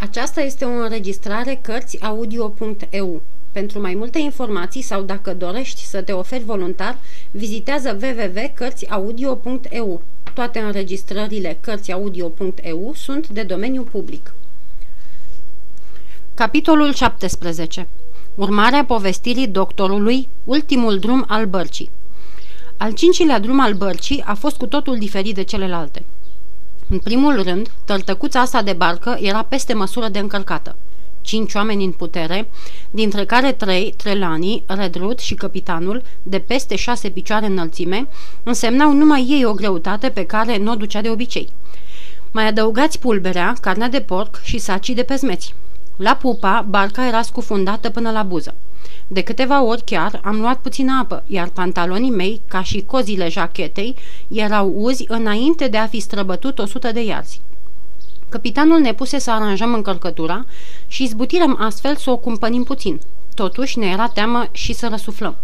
Aceasta este o înregistrare Cărțiaudio.eu. Pentru mai multe informații sau dacă dorești să te oferi voluntar, vizitează www.cărțiaudio.eu. Toate înregistrările Cărțiaudio.eu sunt de domeniu public. Capitolul 17. Urmarea povestirii doctorului, ultimul drum al bărcii. Al cincilea drum al bărcii a fost cu totul diferit de celelalte. În primul rând, tăltăcuța asta de barcă era peste măsură de încărcată. Cinci oameni în putere, dintre care trei, Trelani, Redrut și capitanul, de peste șase picioare înălțime, însemnau numai ei o greutate pe care nu o ducea de obicei. Mai adăugați pulberea, carnea de porc și sacii de pezmeți. La pupa, barca era scufundată până la buză. De câteva ori chiar am luat puțină apă, iar pantalonii mei, ca și cozile jachetei, erau uzi înainte de a fi străbătut o sută de iarzi. Capitanul ne puse să aranjăm încărcătura și izbutirăm astfel să o cumpănim puțin. Totuși ne era teamă și să răsuflăm.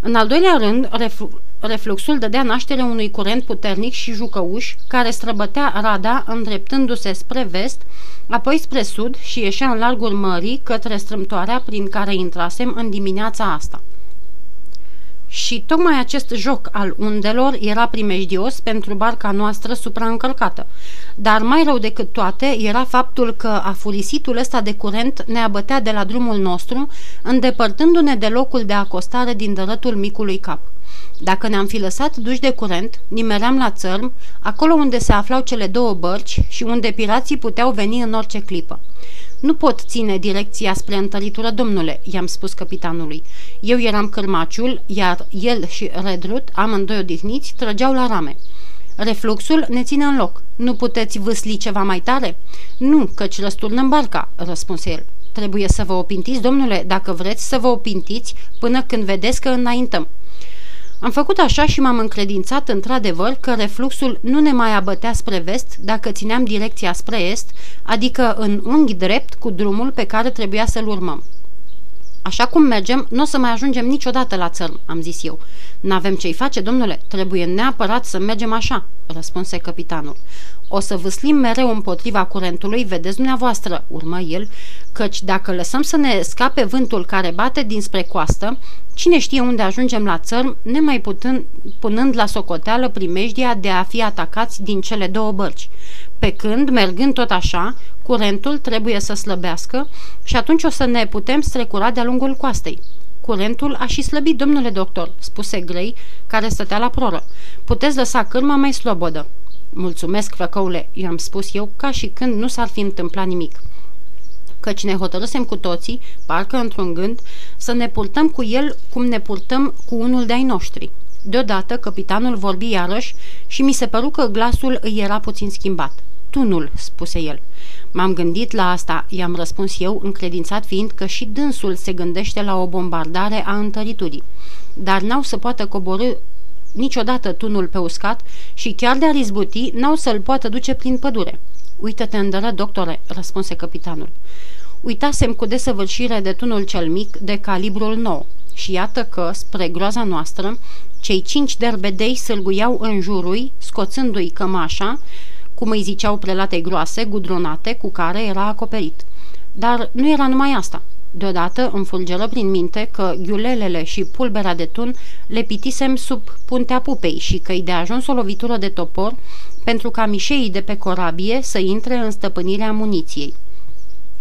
În al doilea rând, refluxul dădea naștere unui curent puternic și jucăuș care străbătea rada îndreptându-se spre vest, apoi spre sud și ieșea în largul mării către strâmtoarea prin care intrasem în dimineața asta. Și tocmai acest joc al undelor era primejdios pentru barca noastră supraîncălcată. Dar mai rău decât toate era faptul că afurisitul ăsta de curent ne abătea de la drumul nostru, îndepărtându-ne de locul de acostare din dărătul micului cap. Dacă ne-am fi lăsat duși de curent, nimeream la țărm, acolo unde se aflau cele două bărci și unde pirații puteau veni în orice clipă. Nu pot ține direcția spre întăritură, domnule, i-am spus capitanului. Eu eram cârmaciul, iar el și Redrut, amândoi odihniți, trăgeau la rame. Refluxul ne ține în loc. Nu puteți vâsli ceva mai tare? Nu, căci răsturnăm barca, răspunse el. Trebuie să vă opintiți, domnule, dacă vreți să vă opintiți până când vedeți că înaintăm. Am făcut așa și m-am încredințat într-adevăr că refluxul nu ne mai abătea spre vest dacă țineam direcția spre est, adică în unghi drept cu drumul pe care trebuia să-l urmăm. Așa cum mergem, nu o să mai ajungem niciodată la țărm, am zis eu. N-avem ce-i face, domnule, trebuie neapărat să mergem așa, răspunse capitanul. O să vâslim mereu împotriva curentului, vedeți dumneavoastră, urmă el, căci dacă lăsăm să ne scape vântul care bate dinspre coastă, cine știe unde ajungem la țărm, nemai putând, punând la socoteală primejdia de a fi atacați din cele două bărci. Pe când, mergând tot așa, curentul trebuie să slăbească și atunci o să ne putem strecura de-a lungul coastei. Curentul a și slăbit, domnule doctor, spuse Grey, care stătea la proră. Puteți lăsa cârma mai slobodă. Mulțumesc, făcăule, i-am spus eu, ca și când nu s-ar fi întâmplat nimic căci ne hotărâsem cu toții, parcă într-un gând, să ne purtăm cu el cum ne purtăm cu unul de-ai noștri. Deodată, capitanul vorbi iarăși și mi se păru că glasul îi era puțin schimbat. Tunul, spuse el. M-am gândit la asta, i-am răspuns eu, încredințat fiind că și dânsul se gândește la o bombardare a întăriturii. Dar n-au să poată coborâ niciodată tunul pe uscat și chiar de-ar izbuti, n-au să-l poată duce prin pădure. Uită-te îndără, doctore, răspunse capitanul. Uitasem cu desăvârșire de tunul cel mic de calibrul nou și iată că, spre groaza noastră, cei cinci derbedei sârguiau în jurul, scoțându-i cămașa, cum îi ziceau prelatei groase, gudronate, cu care era acoperit. Dar nu era numai asta. Deodată îmi fulgeră prin minte că ghiulelele și pulbera de tun le pitisem sub puntea pupei și că-i de ajuns o lovitură de topor pentru ca mișeii de pe corabie să intre în stăpânirea muniției.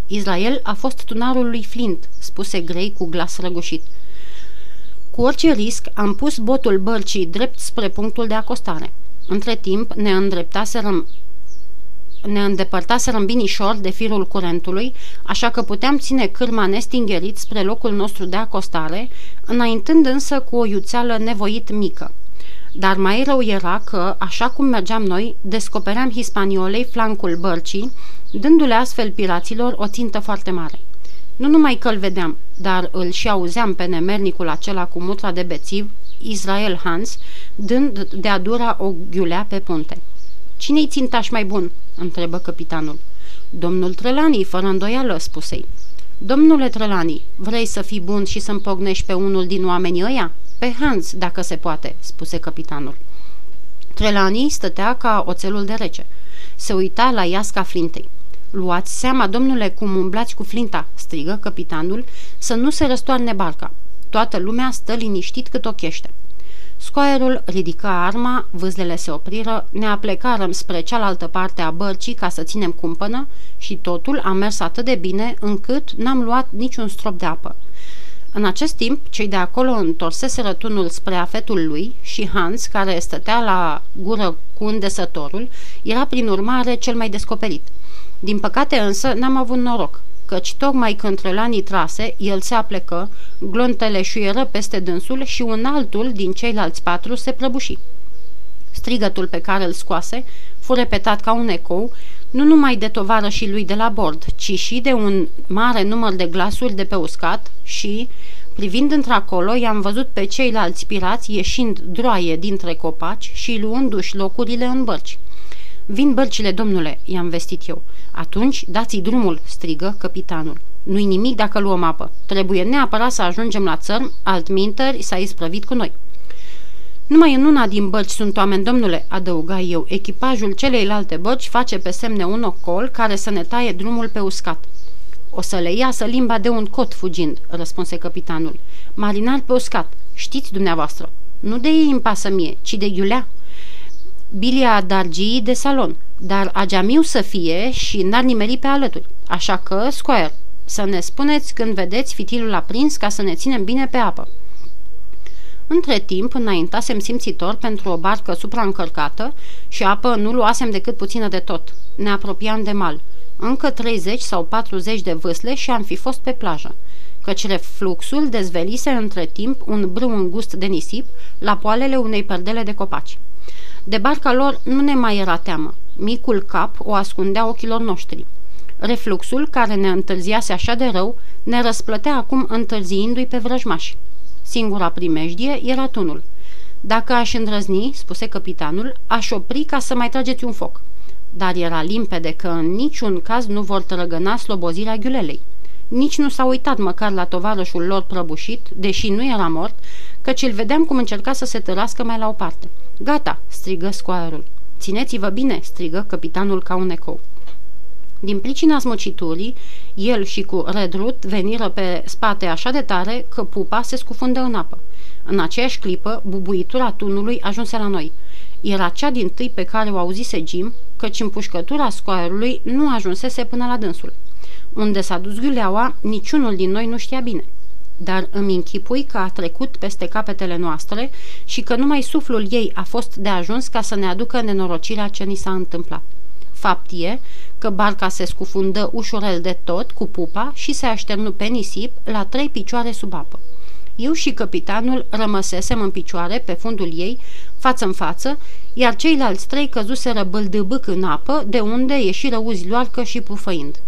Israel a fost tunarul lui Flint, spuse Grey cu glas răgușit. Cu orice risc, am pus botul bărcii drept spre punctul de acostare. Între timp, ne îndreptaserăm ne îndepărtaserăm binișor de firul curentului, așa că puteam ține cârma nestingerit spre locul nostru de acostare, înaintând însă cu o iuțeală nevoit mică. Dar mai rău era că, așa cum mergeam noi, descopeream hispaniolei flancul bărcii, dându-le astfel piraților o țintă foarte mare. Nu numai că îl vedeam, dar îl și auzeam pe nemernicul acela cu mutra de bețiv, Israel Hans, dând de-a dura o ghiulea pe punte. Cine-i țintaș mai bun?" întrebă capitanul. Domnul Trelani, fără îndoială, spusei. Domnule Trelani, vrei să fii bun și să-mi pognești pe unul din oamenii ăia?" Pe Hans, dacă se poate," spuse capitanul. Trelani stătea ca oțelul de rece. Se uita la iasca flintei. Luați seama, domnule, cum umblați cu flinta, strigă capitanul, să nu se răstoarne barca. Toată lumea stă liniștit cât o chește. Scoaierul ridică arma, vâzlele se opriră, ne aplecarăm spre cealaltă parte a bărcii ca să ținem cumpănă și totul a mers atât de bine încât n-am luat niciun strop de apă. În acest timp, cei de acolo întorseseră tunul spre afetul lui și Hans, care stătea la gură cu îndesătorul, era prin urmare cel mai descoperit. Din păcate însă n-am avut noroc căci tocmai când Trelani trase, el se aplecă, glontele șuieră peste dânsul și un altul din ceilalți patru se prăbuși. Strigătul pe care îl scoase fu repetat ca un ecou, nu numai de tovară și lui de la bord, ci și de un mare număr de glasuri de pe uscat și, privind într-acolo, i-am văzut pe ceilalți pirați ieșind droaie dintre copaci și luându-și locurile în bărci. Vin bărcile, domnule, i-am vestit eu. Atunci dați-i drumul, strigă capitanul. Nu-i nimic dacă luăm apă. Trebuie neapărat să ajungem la țărm, altminteri s-a isprăvit cu noi. Numai în una din bărci sunt oameni, domnule, adăuga eu. Echipajul celeilalte bărci face pe semne un ocol care să ne taie drumul pe uscat. O să le iasă limba de un cot fugind, răspunse capitanul. Marinar pe uscat, știți dumneavoastră. Nu de ei îmi pasă mie, ci de Iulea. Bilia dargii de salon, dar ageamiu să fie și n-ar nimeri pe alături. Așa că, Squire, să ne spuneți când vedeți fitilul aprins ca să ne ținem bine pe apă. Între timp, înaintasem simțitor pentru o barcă supraîncărcată și apă nu luasem decât puțină de tot. Ne apropiam de mal. Încă 30 sau 40 de vâsle și am fi fost pe plajă căci refluxul dezvelise între timp un brâu îngust de nisip la poalele unei perdele de copaci. De barca lor nu ne mai era teamă. Micul cap o ascundea ochilor noștri. Refluxul, care ne întârziase așa de rău, ne răsplătea acum întârziindu-i pe vrăjmași. Singura primejdie era tunul. Dacă aș îndrăzni, spuse capitanul, aș opri ca să mai trageți un foc. Dar era limpede că în niciun caz nu vor trăgăna slobozirea ghiulelei. Nici nu s-a uitat măcar la tovarășul lor prăbușit, deși nu era mort, căci îl vedeam cum încerca să se tărască mai la o parte. Gata!" strigă scoarul. Țineți-vă bine!" strigă capitanul ca un ecou. Din pricina smuciturii, el și cu Redrut veniră pe spate așa de tare că pupa se scufundă în apă. În aceeași clipă, bubuitura tunului ajunse la noi. Era cea din tâi pe care o auzise Jim, căci împușcătura scoarului nu ajunsese până la dânsul. Unde s-a dus ghiuleaua, niciunul din noi nu știa bine dar îmi închipui că a trecut peste capetele noastre și că numai suflul ei a fost de ajuns ca să ne aducă nenorocirea ce ni s-a întâmplat. Fapt e că barca se scufundă ușurel de tot cu pupa și se așternu pe nisip la trei picioare sub apă. Eu și capitanul rămăsesem în picioare pe fundul ei, față în față, iar ceilalți trei căzuseră bâldâbâc în apă, de unde ieșiră uzi loarcă și pufăind.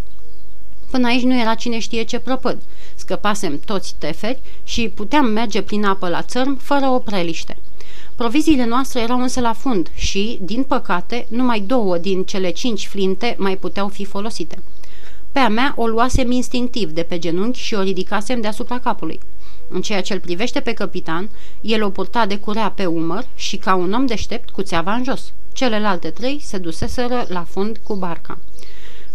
Până aici nu era cine știe ce prăpăd. Scăpasem toți teferi și puteam merge prin apă la țărm fără o preliște. Proviziile noastre erau însă la fund și, din păcate, numai două din cele cinci flinte mai puteau fi folosite. Pe a mea o luasem instinctiv de pe genunchi și o ridicasem deasupra capului. În ceea ce îl privește pe capitan, el o purta de curea pe umăr și, ca un om deștept, cu țeava în jos. Celelalte trei se duseseră la fund cu barca.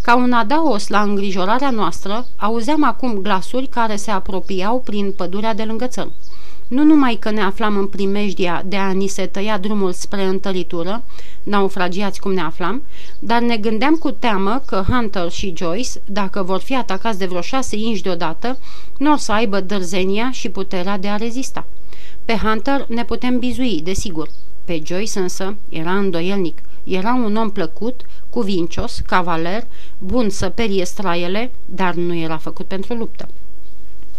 Ca un adaos la îngrijorarea noastră, auzeam acum glasuri care se apropiau prin pădurea de lângă țăr. Nu numai că ne aflam în primejdia de a ni se tăia drumul spre întăritură, naufragiați cum ne aflam, dar ne gândeam cu teamă că Hunter și Joyce, dacă vor fi atacați de vreo șase inși deodată, nu o să aibă dărzenia și puterea de a rezista. Pe Hunter ne putem bizui, desigur. Pe Joyce însă era îndoielnic. Era un om plăcut, cuvincios, cavaler, bun să perie straiele, dar nu era făcut pentru luptă.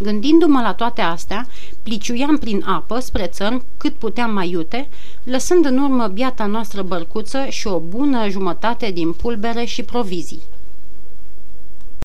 Gândindu-mă la toate astea, pliciuiam prin apă spre țărm cât puteam mai iute, lăsând în urmă biata noastră bărcuță și o bună jumătate din pulbere și provizii.